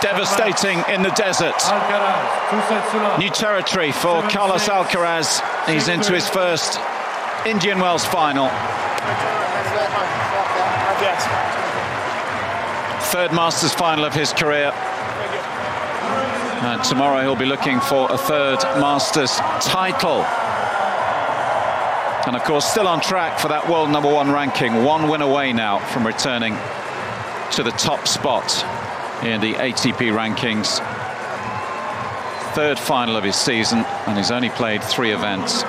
Devastating in the desert. New territory for Carlos Alcaraz. He's into his first Indian Wells final. Third Masters final of his career. And tomorrow he'll be looking for a third Masters title. And of course, still on track for that world number one ranking. One win away now from returning to the top spot in the ATP rankings. Third final of his season, and he's only played three events.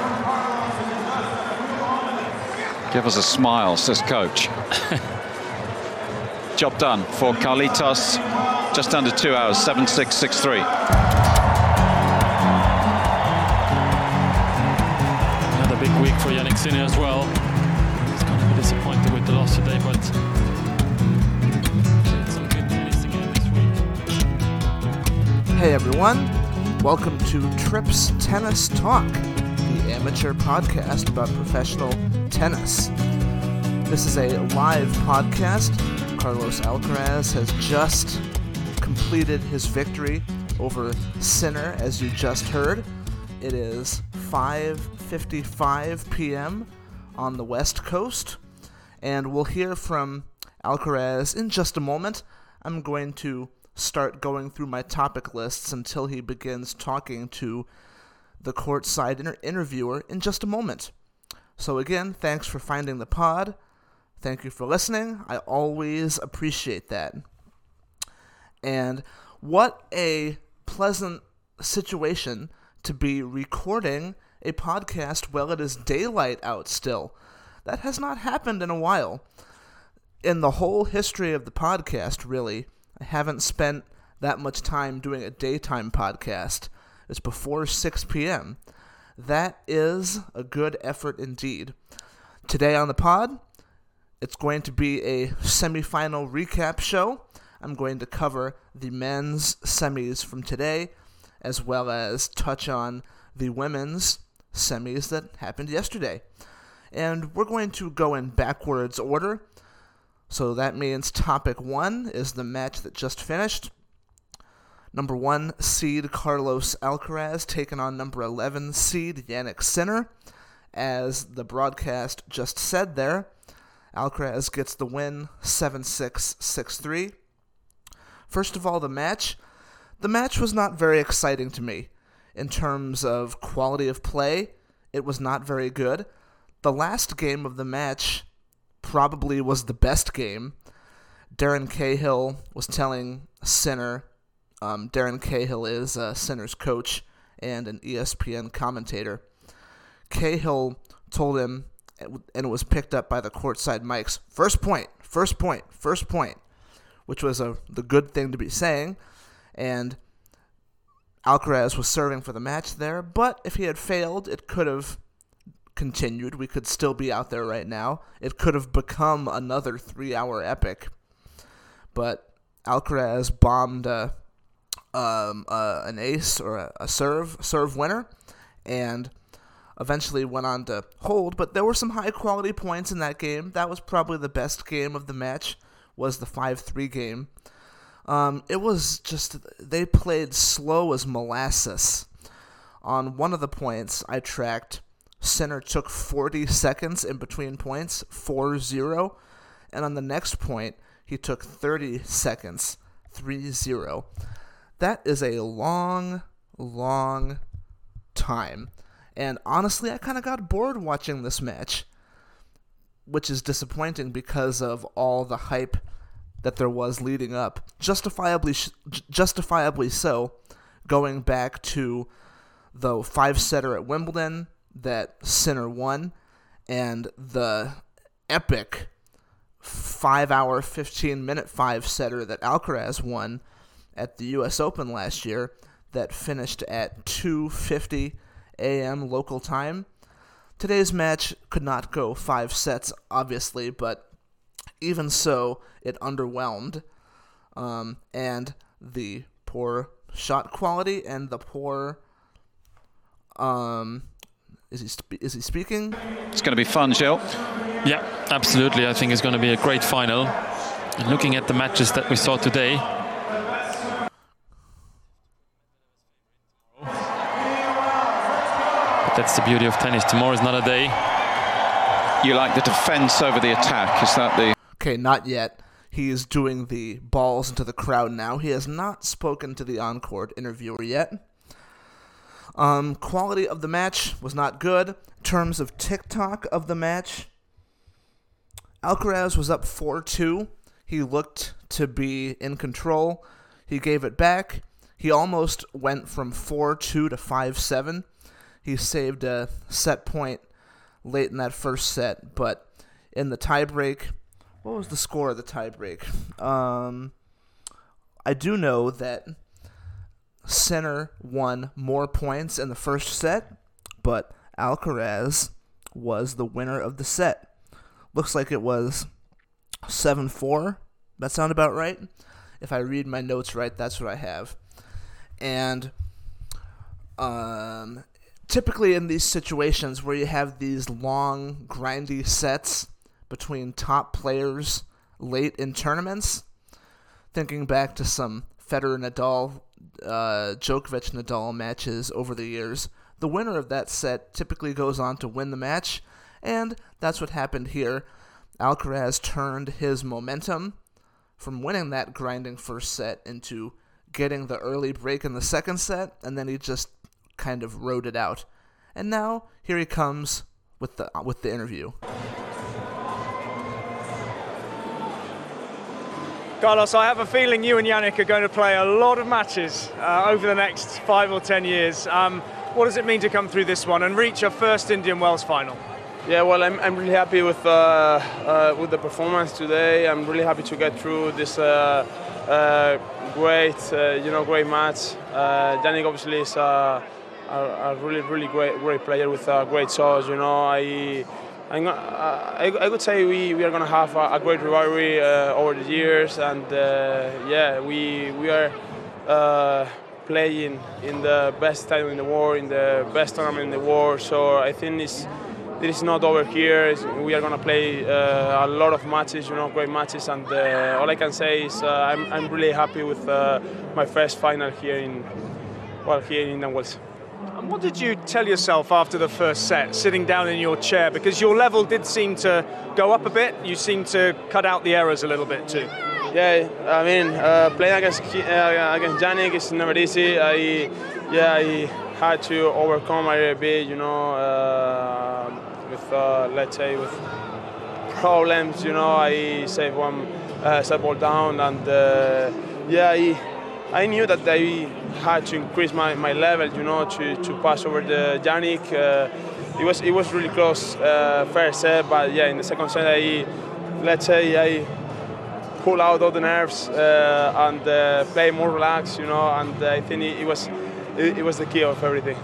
Give us a smile, says coach. Job done for Carlitos. Just under two hours, Seven six six three. 6 6 3. For Jannik Sinner as well. He's to be disappointed with the loss today, but. Hey everyone, welcome to Trips Tennis Talk, the amateur podcast about professional tennis. This is a live podcast. Carlos Alcaraz has just completed his victory over Sinner, as you just heard. It is 5:55 p.m. on the West Coast, and we'll hear from Alcaraz in just a moment. I'm going to start going through my topic lists until he begins talking to the courtside inter- interviewer in just a moment. So, again, thanks for finding the pod. Thank you for listening. I always appreciate that. And what a pleasant situation to be recording a podcast while it is daylight out still. That has not happened in a while. In the whole history of the podcast, really, I haven't spent that much time doing a daytime podcast. It's before 6 p.m. That is a good effort indeed. Today on the pod, it's going to be a semifinal recap show. I'm going to cover the men's semis from today, as well as touch on the women's semis that happened yesterday. And we're going to go in backwards order. So that means topic one is the match that just finished. Number one seed Carlos Alcaraz taking on number 11 seed Jannik Sinner. As the broadcast just said there, Alcaraz gets the win 7 6 6 3. First of all, the match. The match was not very exciting to me. In terms of quality of play, it was not very good. The last game of the match probably was the best game. Darren Cahill was telling Sinner, um, Darren Cahill is uh, Sinner's coach and an ESPN commentator. Cahill told him, and it was picked up by the courtside mics. First point, first point, first point, which was a the good thing to be saying, and Alcaraz was serving for the match there. But if he had failed, it could have continued. We could still be out there right now. It could have become another three-hour epic. But Alcaraz bombed a, um, uh, an ace or a, a serve serve winner, and eventually went on to hold. But there were some high quality points in that game. That was probably the best game of the match. Was the five three game. Um, it was just they played slow as molasses. On one of the points I tracked, Sinner took 40 seconds in between points, 4-0, and on the next point he took 30 seconds, 3-0. That is a long, long time. And honestly, I kind of got bored watching this match, which is disappointing because of all the hype that there was leading up. Justifiably, justifiably so, going back to the five setter at Wimbledon that Sinner won, and the epic five hour, 15 minute five setter that Alcaraz won at the U.S. Open last year that finished at 2:50 a.m. local time. Today's match could not go five sets, obviously, but even so, it underwhelmed. Um, and the poor shot quality and the poor um, Is he sp- is he speaking? It's going to be fun, Jill. Yeah, absolutely. I think it's going to be a great final. And looking at the matches that we saw today, but that's the beauty of tennis. Tomorrow is another day. You like the defence over the attack? Is that the? Okay, not yet. He is doing the balls into the crowd now. He has not spoken to the encore interviewer yet. Um, quality of the match was not good. Terms of TikTok of the match, Alcaraz was up 4 2. He looked to be in control. He gave it back. He almost went from 4 2 to 5 7. He saved a set point late in that first set, but in the tiebreak, what was the score of the tiebreak? Um, I do know that Sinner won more points in the first set, but Alcaraz was the winner of the set. Looks like it was 7 4. That sound about right? If I read my notes right, that's what I have. And um, typically in these situations where you have these long, grindy sets between top players late in tournaments, thinking back to some Federer Nadal, uh, Djokovic Nadal matches over the years, the winner of that set typically goes on to win the match, and that's what happened here. Alcaraz turned his momentum from winning that grinding first set into getting the early break in the second set, and then he just kind of rode it out. And now here he comes with the with the interview. Carlos, I have a feeling you and Jannik are going to play a lot of matches uh, over the next five or ten years. Um, what does it mean to come through this one and reach a first Indian Wells final? Yeah, well, I'm, I'm really happy with uh, uh, with the performance today. I'm really happy to get through this uh, uh great, uh, you know, great match. Jannik obviously is a, a, a, really, really great, great player with a great sauce. You know, I. I, I I would say we, we are going to have a, a great rivalry over the years, and yeah, we we are playing in the best time in the world, in the best tournament in the world. So I think it's it is not over here. We are going to play uh, a lot of matches, you know, great matches, and uh, all I can say is uh, I'm, I'm really happy with uh, my first final here in well here in Indian. And what did you tell yourself after the first set, sitting down in your chair? Because your level did seem to go up a bit. You seemed to cut out the errors a little bit too. Yeah, I mean, uh, playing against uh, against Jannik is never easy. I yeah, I had to overcome a bit, you know with uh, let's say with problems. You know, I saved one uh, set ball down, and uh, yeah, I knew that I had to increase my, my level. You know, to, to pass over the Jannik. Uh, it was it was really close uh, first set, but yeah, in the second set, I let's say I pull out all the nerves uh, and uh, play more relaxed. You know, and I think it, it was it, it was the key of everything.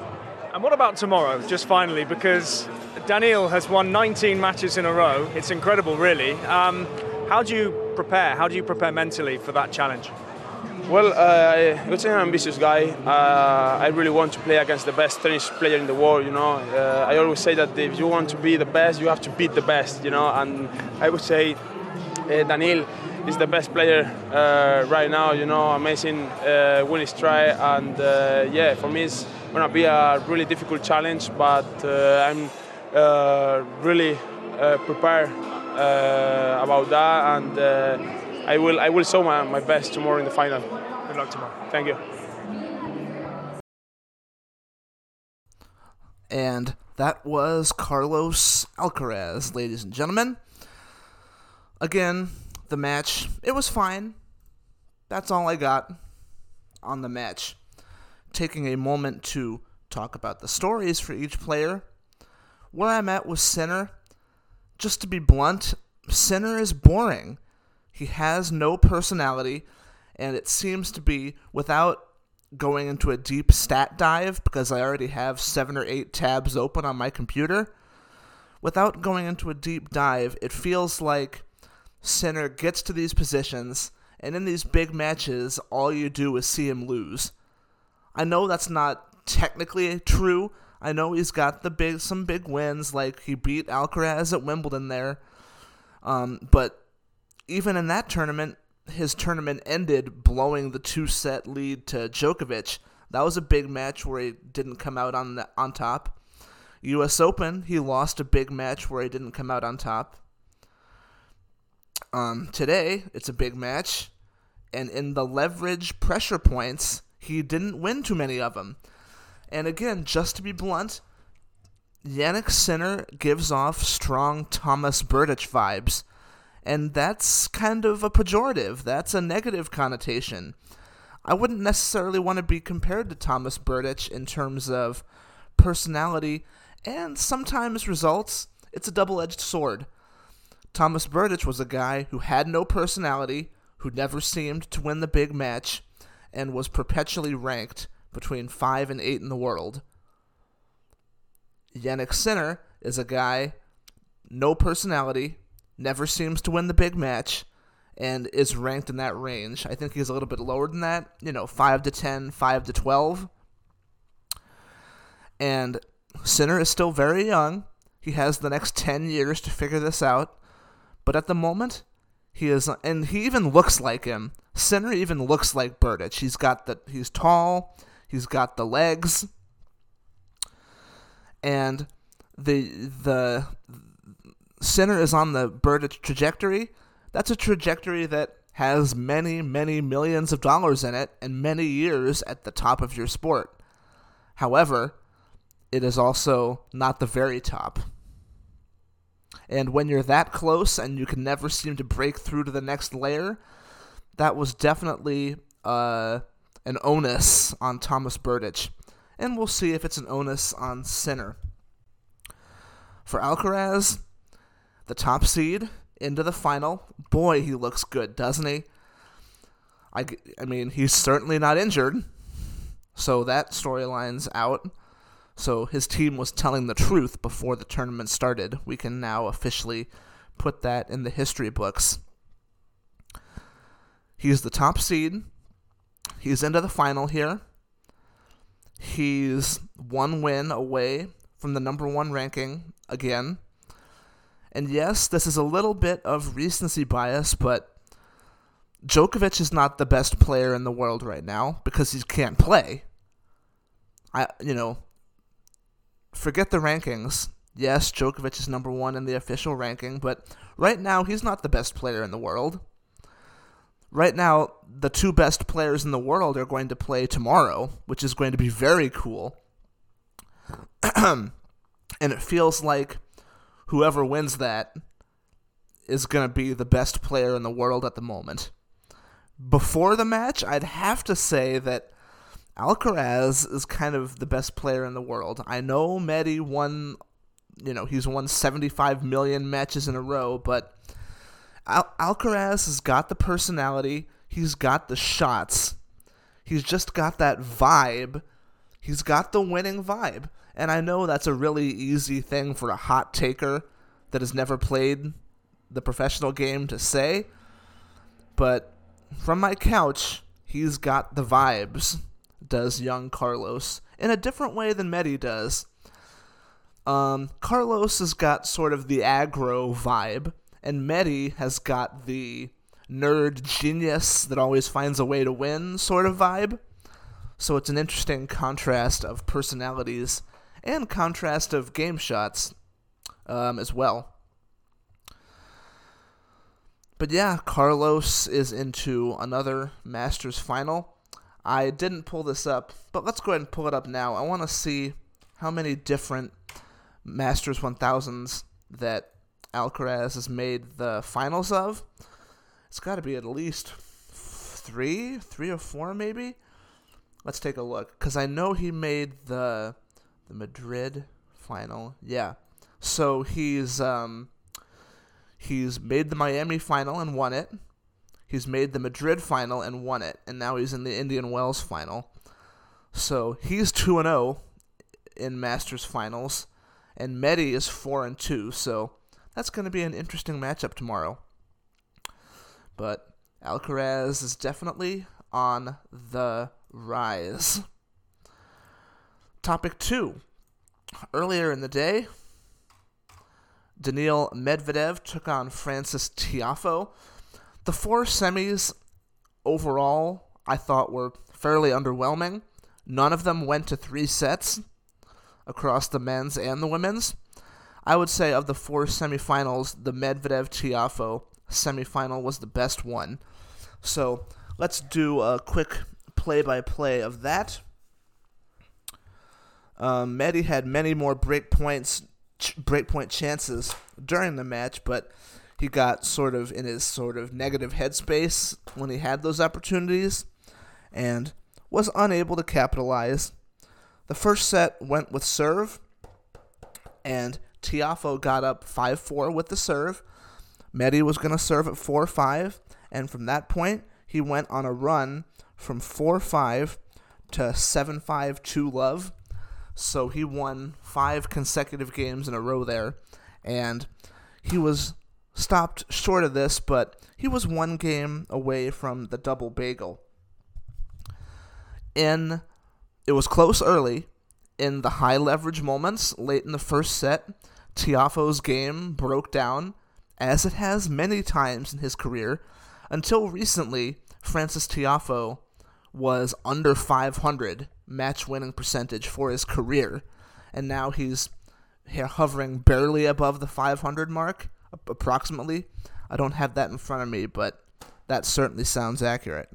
And what about tomorrow, just finally, because Daniil has won 19 matches in a row. It's incredible, really. Um, how do you prepare? How do you prepare mentally for that challenge? Well, uh, I'm an ambitious guy. Uh, I really want to play against the best tennis player in the world. You know, uh, I always say that if you want to be the best, you have to beat the best. You know, and I would say uh, Daniil is the best player uh, right now. You know, amazing uh, winning strike, and uh, yeah, for me it's gonna be a really difficult challenge. But I'm uh, really uh, prepare uh, about that, and I will I will show my, my best tomorrow in the final. Good luck tomorrow. Thank you. And that was Carlos Alcaraz, ladies and gentlemen. Again, the match, it was fine. That's all I got on the match. Taking a moment to talk about the stories for each player where I'm at with Sinner, just to be blunt, Sinner is boring. He has no personality, and it seems to be without going into a deep stat dive because I already have seven or eight tabs open on my computer. Without going into a deep dive, it feels like Sinner gets to these positions, and in these big matches, all you do is see him lose. I know that's not technically true, I know he's got the big some big wins, like he beat Alcaraz at Wimbledon there. Um, but even in that tournament, his tournament ended blowing the two set lead to Djokovic. That was a big match where he didn't come out on the, on top. U.S. Open, he lost a big match where he didn't come out on top. Um, today, it's a big match, and in the leverage pressure points, he didn't win too many of them. And again, just to be blunt, Jannik Sinner gives off strong Thomas Berdych vibes. And that's kind of a pejorative. That's a negative connotation. I wouldn't necessarily want to be compared to Thomas Berdych in terms of personality and sometimes results. It's a double edged sword. Thomas Berdych was a guy who had no personality, who never seemed to win the big match, and was perpetually ranked between 5 and 8 in the world. Jannik Sinner is a guy, no personality, never seems to win the big match, and is ranked in that range. I think he's a little bit lower than that, you know, 5 to 10, 5 to 12. And Sinner is still very young. He has the next 10 years to figure this out. But at the moment, he is, and he even looks like him. Sinner even looks like Berdych. He's got the, he's tall, He's got the legs, and the the Sinner is on the Berdych trajectory. That's a trajectory that has many, many millions of dollars in it and many years at the top of your sport. However, it is also not the very top. And when you're that close and you can never seem to break through to the next layer, that was definitely uh, an onus on Thomas Berdych, and we'll see if it's an onus on Sinner. For Alcaraz, the top seed into the final, boy, he looks good, doesn't he? I, I mean, he's certainly not injured, so that storyline's out. So his team was telling the truth before the tournament started. We can now officially put that in the history books. He's the top seed. He's into the final here. He's one win away from the number one ranking again. And yes, this is a little bit of recency bias, but Djokovic is not the best player in the world right now because he can't play. I, you know, forget the rankings. Yes, Djokovic is number one in the official ranking, but right now he's not the best player in the world right now, the two best players in the world are going to play tomorrow, which is going to be very cool. and it feels like whoever wins that is going to be the best player in the world at the moment. Before the match, I'd have to say that Alcaraz is kind of the best player in the world. I know Medi won, you know, he's won 75 million matches in a row, but Al- Alcaraz has got the personality. He's got the shots. He's just got that vibe. He's got the winning vibe. And I know that's a really easy thing for a hot taker that has never played the professional game to say. But from my couch, he's got the vibes, does young Carlos, in a different way than Medi does. Um, Carlos has got sort of the aggro vibe and Medi has got the nerd genius that always finds a way to win sort of vibe. So it's an interesting contrast of personalities and contrast of game shots um, as well. But yeah, Carlos is into another Masters final. I didn't pull this up, but let's go ahead and pull it up now. I want to see how many different Masters 1000s that Alcaraz has made the finals of. It's got to be at least three, three or four, maybe. Let's take a look, because I know he made the the Madrid final. Yeah, so he's um he's made the Miami final and won it. He's made the Madrid final and won it, and now he's in the Indian Wells final. So he's two and zero oh in Masters finals, and Medi is four and two. So that's going to be an interesting matchup tomorrow. But Alcaraz is definitely on the rise. Topic two earlier in the day, Daniil Medvedev took on Francis Tiafoe. The four semis overall, I thought, were fairly underwhelming. None of them went to three sets across the men's and the women's. I would say of the four semifinals, the Medvedev Tiafoe semifinal was the best one. So let's do a quick play by play of that. Um, Medi had many more break points, ch- breakpoint chances during the match, but he got sort of in his sort of negative headspace when he had those opportunities, and was unable to capitalize. The first set went with serve, and Tiafoe got up 5 4 with the serve. Medi was going to serve at 4 5, and from that point, he went on a run from 4 5 to 7 5 2 love. So he won five consecutive games in a row there, and he was stopped short of this, but he was one game away from the double bagel. In it was close early. In the high leverage moments late in the first set, Tiafoe's game broke down, as it has many times in his career. Until recently, Francis Tiafoe was under 500 match winning percentage for his career, and now he's hovering barely above the 500 mark, approximately. I don't have that in front of me, but that certainly sounds accurate.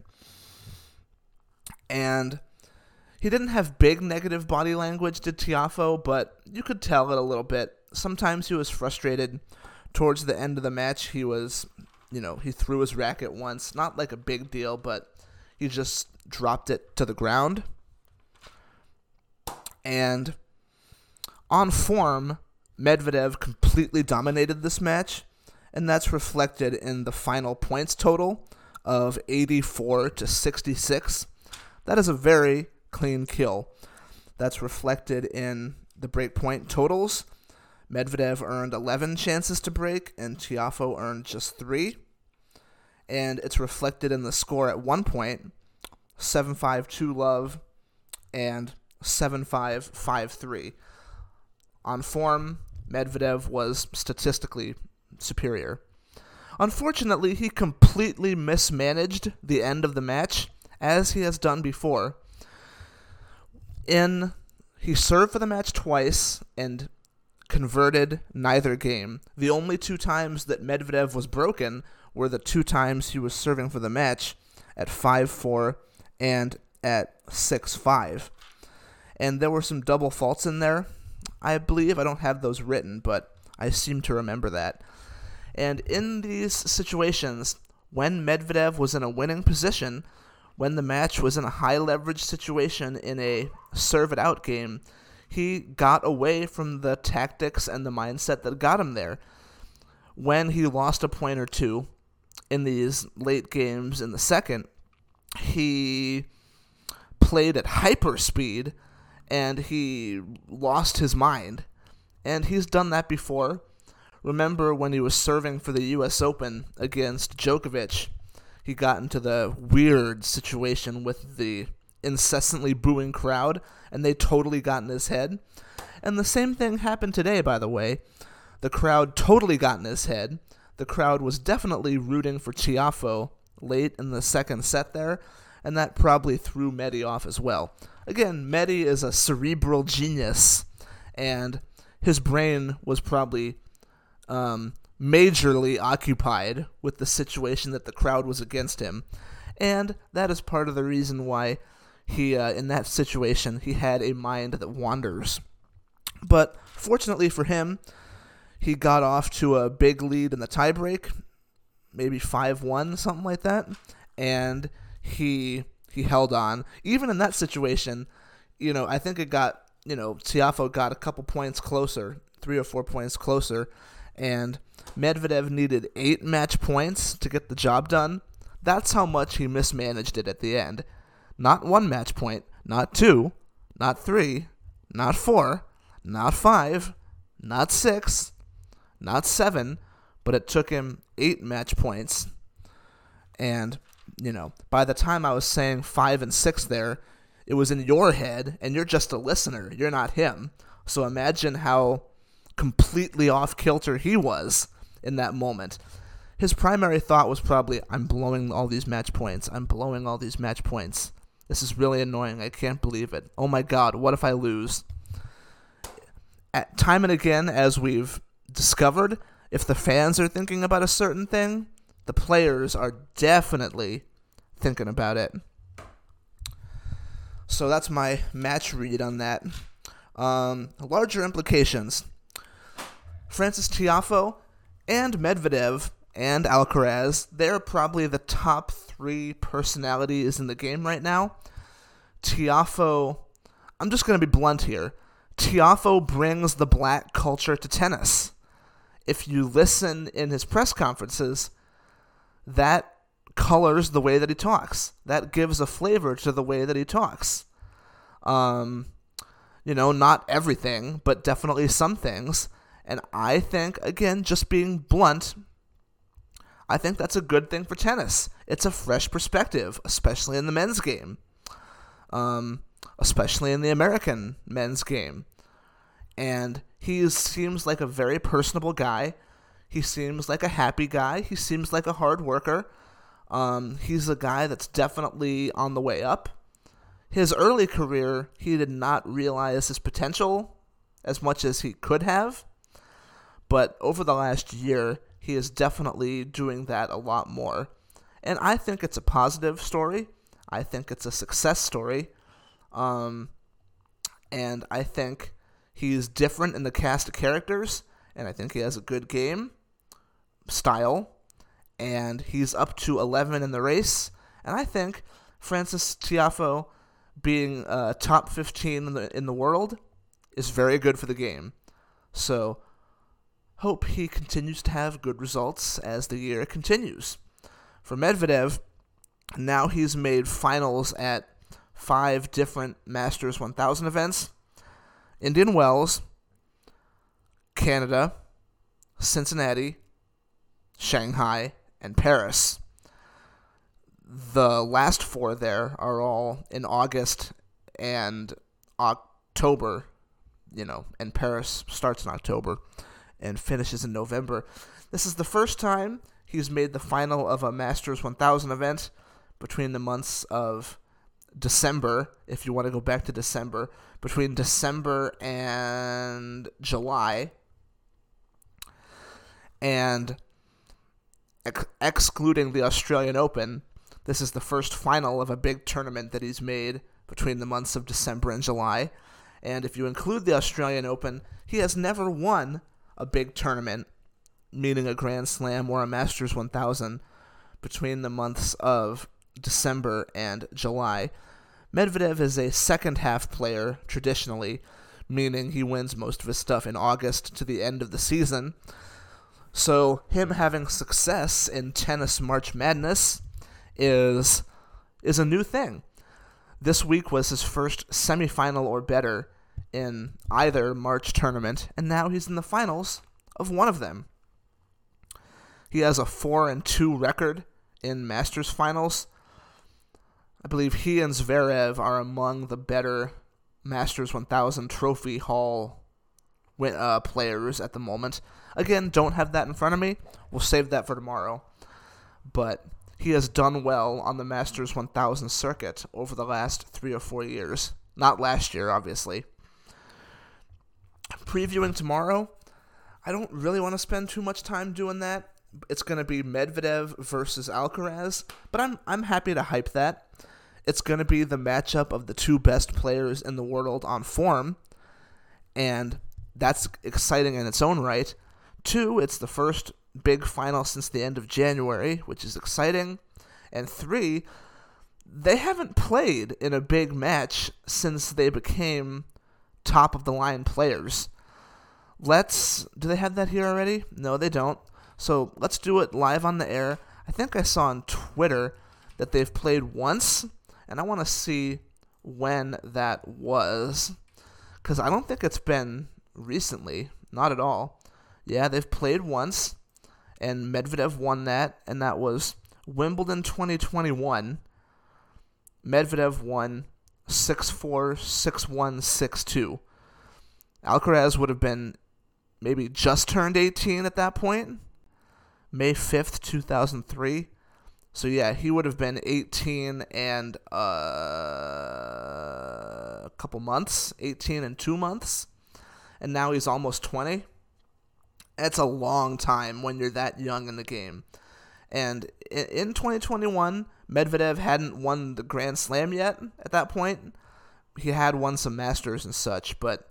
And he didn't have big negative body language, did Tiafoe, but you could tell it a little bit. Sometimes he was frustrated. Towards the end of the match, he was, you know, he threw his racket once. Not like a big deal, but he just dropped it to the ground. And on form, Medvedev completely dominated this match, and that's reflected in the final points total of 84 to 66. That is a very clean kill. That's reflected in the breakpoint totals. Medvedev earned 11 chances to break, and Tiafoe earned just three. And it's reflected in the score at one point 7 5 2 love and 7 5 5 3. On form, Medvedev was statistically superior. Unfortunately, he completely mismanaged the end of the match, as he has done before in he served for the match twice and converted neither game. The only two times that Medvedev was broken were the two times he was serving for the match at 5-4 and at 6-5. And there were some double faults in there. I believe I don't have those written, but I seem to remember that. And in these situations, when Medvedev was in a winning position, when the match was in a high leverage situation in a serve it out game, he got away from the tactics and the mindset that got him there. When he lost a point or two in these late games in the second, he played at hyper speed and he lost his mind. And he's done that before. Remember when he was serving for the US Open against Djokovic he got into the weird situation with the incessantly booing crowd, and they totally got in his head. And the same thing happened today, by the way. The crowd totally got in his head. The crowd was definitely rooting for Tiafoe late in the second set there, and that probably threw Medi off as well. Again, Medi is a cerebral genius, and his brain was probably um, majorly occupied with the situation that the crowd was against him. And that is part of the reason why he, uh, in that situation, he had a mind that wanders. But fortunately for him, he got off to a big lead in the tiebreak, maybe 5 1, something like that. And he he held on. Even in that situation, you know, I think it got, you know, Tiafoe got a couple points closer, three or four points closer. And Medvedev needed eight match points to get the job done. That's how much he mismanaged it at the end. Not one match point, not two, not three, not four, not five, not six, not seven, but it took him eight match points. And, you know, by the time I was saying five and six there, it was in your head, and you're just a listener. You're not him. So imagine how completely off kilter he was in that moment. His primary thought was probably, I'm blowing all these match points. I'm blowing all these match points. This is really annoying. I can't believe it. Oh my god, what if I lose? At time and again, as we've discovered, if the fans are thinking about a certain thing, the players are definitely thinking about it. So that's my match read on that. Um, larger implications. Francis Tiafoe and Medvedev and Alcaraz, they're probably the top three personalities in the game right now. Tiafoe, I'm just going to be blunt here. Tiafoe brings the black culture to tennis. If you listen in his press conferences, that colors the way that he talks. That gives a flavor to the way that he talks. Um, you know, not everything, but definitely some things. And I think, again, just being blunt, I think that's a good thing for tennis. It's a fresh perspective, especially in the men's game, um, especially in the American men's game. And he seems like a very personable guy. He seems like a happy guy. He seems like a hard worker. Um, he's a guy that's definitely on the way up. His early career, he did not realize his potential as much as he could have. But over the last year, he is definitely doing that a lot more. And I think it's a positive story. I think it's a success story. Um, and I think he's different in the cast of characters. And I think he has a good game style and he's up to 11 in the race. And I think Francis Tiafoe being uh, top 15 in the in the world is very good for the game. So hope he continues to have good results as the year continues. For Medvedev, now he's made finals at five different Masters 1000 events. Indian Wells, Canada, Cincinnati, Shanghai, and Paris. The last four there are all in August and October, you know, and Paris starts in October and finishes in November. This is the first time he's made the final of a Masters 1000 event between the months of December, if you want to go back to December, between December and July. And ex- excluding the Australian Open, this is the first final of a big tournament that he's made between the months of December and July. And if you include the Australian Open, he has never won a big tournament, meaning a Grand Slam or a Masters 1000, between the months of December and July. Medvedev is a second half player traditionally, meaning he wins most of his stuff in August to the end of the season. So him having success in tennis March Madness is is a new thing. This week was his first semifinal or better in either March tournament, and now he's in the finals of one of them. He has a 4 and 2 record in Masters finals. I believe he and Zverev are among the better Masters 1000 Trophy Hall uh, players at the moment. Again, don't have that in front of me. We'll save that for tomorrow. But he has done well on the Masters 1000 circuit over the last three or four years. Not last year, obviously. Previewing tomorrow, I don't really want to spend too much time doing that. It's going to be Medvedev versus Alcaraz, but I'm I'm happy to hype that. It's going to be the matchup of the two best players in the world on form, and that's exciting in its own right. Two, it's the first big final since the end of January, which is exciting. And three, they haven't played in a big match since they became top of the line players. Let's. Do they have that here already? No, they don't. So let's do it live on the air. I think I saw on Twitter that they've played once, and I want to see when that was. Because I don't think it's been recently. Not at all. Yeah, they've played once, and Medvedev won that, and that was Wimbledon 2021. Medvedev won 6 4, 6 1, 6 2. Alcaraz would have been maybe just turned 18 at that point. May 5th, 2003. So yeah, he would have been 18 and uh, a couple months, 18 and 2 months. And now he's almost 20. That's a long time when you're that young in the game. And in 2021, Medvedev hadn't won the Grand Slam yet at that point. He had won some Masters and such, but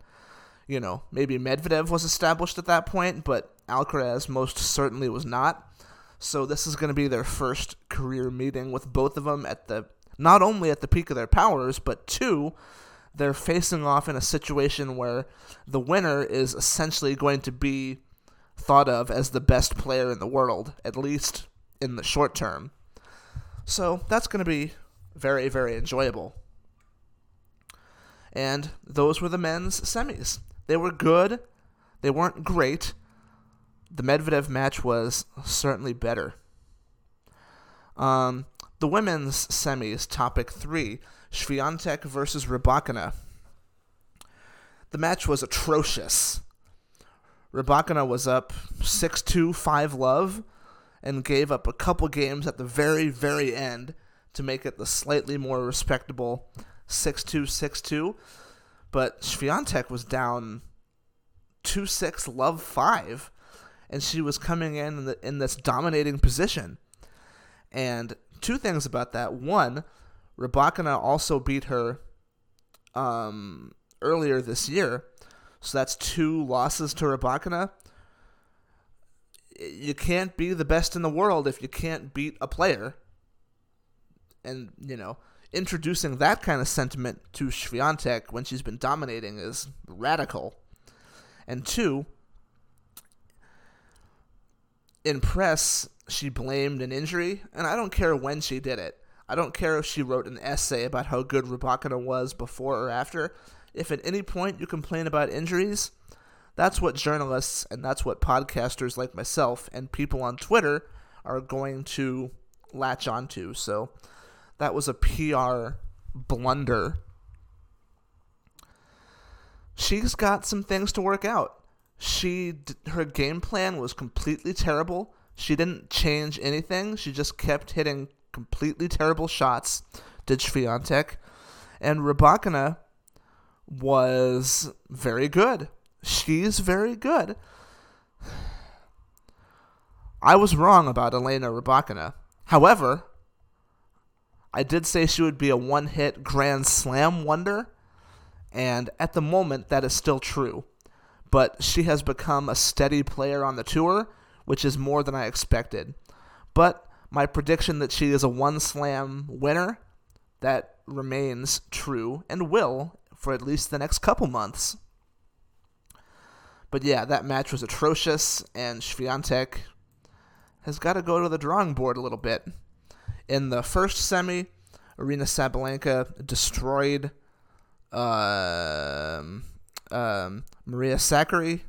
you know, maybe Medvedev was established at that point, but Alcaraz most certainly was not. So this is going to be their first career meeting with both of them at the not only at the peak of their powers, but two, they're facing off in a situation where the winner is essentially going to be thought of as the best player in the world, at least in the short term. So that's going to be very, very enjoyable. And those were the men's semis. They were good. They weren't great. The Medvedev match was certainly better. Um, the women's semis, topic three Swiatek versus Rybakina. The match was atrocious. Rybakina was up 6 2 5 love and gave up a couple games at the very, very end to make it the slightly more respectable 6 2 6 2. But Swiatek was down 2 6 love 5, and she was coming in in, the, in this dominating position. And two things about that. One, Rybakina also beat her um, earlier this year, so that's two losses to Rybakina you can't be the best in the world if you can't beat a player. And, you know, introducing that kind of sentiment to Swiatek when she's been dominating is radical. And two, in press, she blamed an injury, and I don't care when she did it. I don't care if she wrote an essay about how good Rybakina was before or after. If at any point you complain about injuries, that's what journalists and that's what podcasters like myself and people on Twitter are going to latch onto. So that was a PR blunder. She's got some things to work out. She her game plan was completely terrible. She didn't change anything. She just kept hitting completely terrible shots. Did Swiatek, and Rybakina was very good. She's very good. I was wrong about Elena Rybakina. However, I did say she would be a one hit Grand Slam wonder, and at the moment, that is still true. But she has become a steady player on the tour, which is more than I expected. But my prediction that she is a one slam winner, that remains true and will for at least the next couple months. But yeah, that match was atrocious, and Swiatek has got to go to the drawing board a little bit. In the first semi, Aryna Sabalenka destroyed uh, um, Maria Sakkari.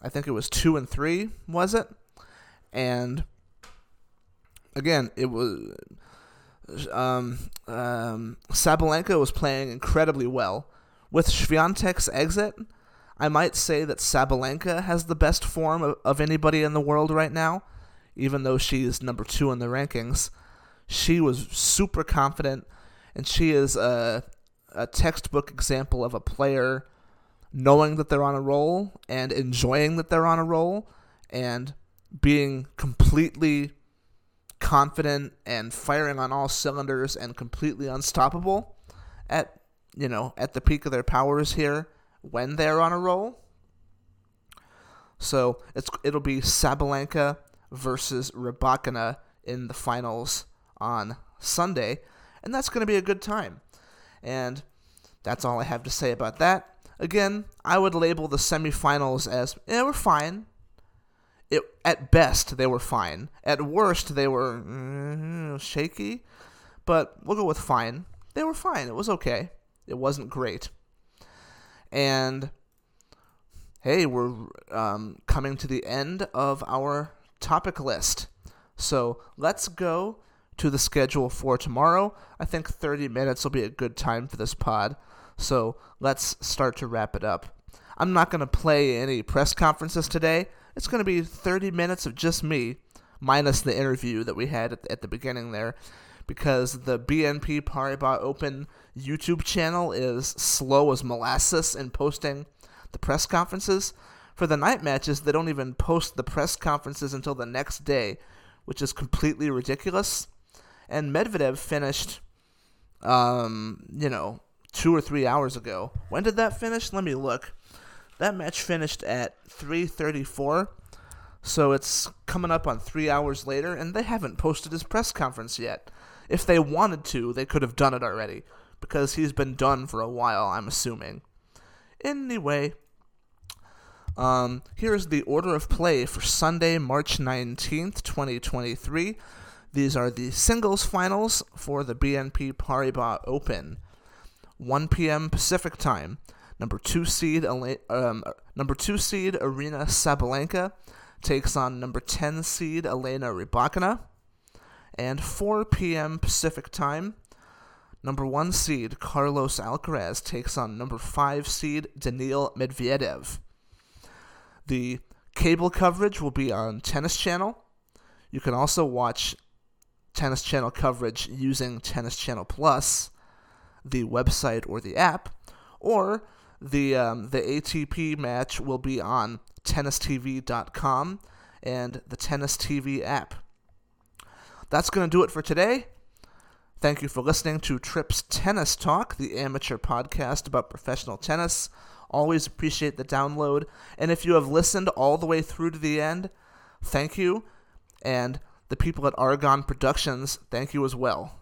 I think it was two and three, was it? And again, it was um, um, Sabalenka was playing incredibly well. With Swiatek's exit, I might say that Sabalenka has the best form of, of anybody in the world right now, even though she is number two in the rankings. She was super confident, and she is a, a textbook example of a player knowing that they're on a roll and enjoying that they're on a roll and being completely confident and firing on all cylinders and completely unstoppable at you know at the peak of their powers here when they're on a roll. So it's it'll be Sabalenka versus Rybakina in the finals on Sunday, and that's going to be a good time. And that's all I have to say about that. Again, I would label the semifinals as eh, we're fine. It, at best, they were fine. At worst, they were mm, shaky, but we'll go with fine. They were fine. It was okay. It wasn't great. And hey, we're um, coming to the end of our topic list. So let's go to the schedule for tomorrow. I think 30 minutes will be a good time for this pod. So let's start to wrap it up. I'm not going to play any press conferences today. It's going to be 30 minutes of just me, minus the interview that we had at, at the beginning there, because the BNP Paribas Open YouTube channel is slow as molasses in posting the press conferences. For the night matches, they don't even post the press conferences until the next day, which is completely ridiculous. And Medvedev finished, um, you know, two or three hours ago. When did that finish? Let me look. That match finished at 3:34, so it's coming up on three hours later, and they haven't posted his press conference yet. If they wanted to, they could have done it already, because he's been done for a while. I'm assuming. Anyway, um, here's the order of play for Sunday, March 19th, 2023. These are the singles finals for the BNP Paribas Open. 1 p.m. Pacific time. Number two seed, um, number two seed Aryna Sabalenka takes on number 10 seed Elena Rybakina. And 4 p.m. Pacific time. Number one seed Carlos Alcaraz takes on number five seed Daniil Medvedev. The cable coverage will be on Tennis Channel. You can also watch Tennis Channel coverage using Tennis Channel Plus, the website or the app, or the um, the ATP match will be on tennistv.com and the Tennis TV app. That's going to do it for today. Thank you for listening to Trips Tennis Talk, the amateur podcast about professional tennis. Always appreciate the download. And if you have listened all the way through to the end, thank you. And the people at Argon Productions, thank you as well.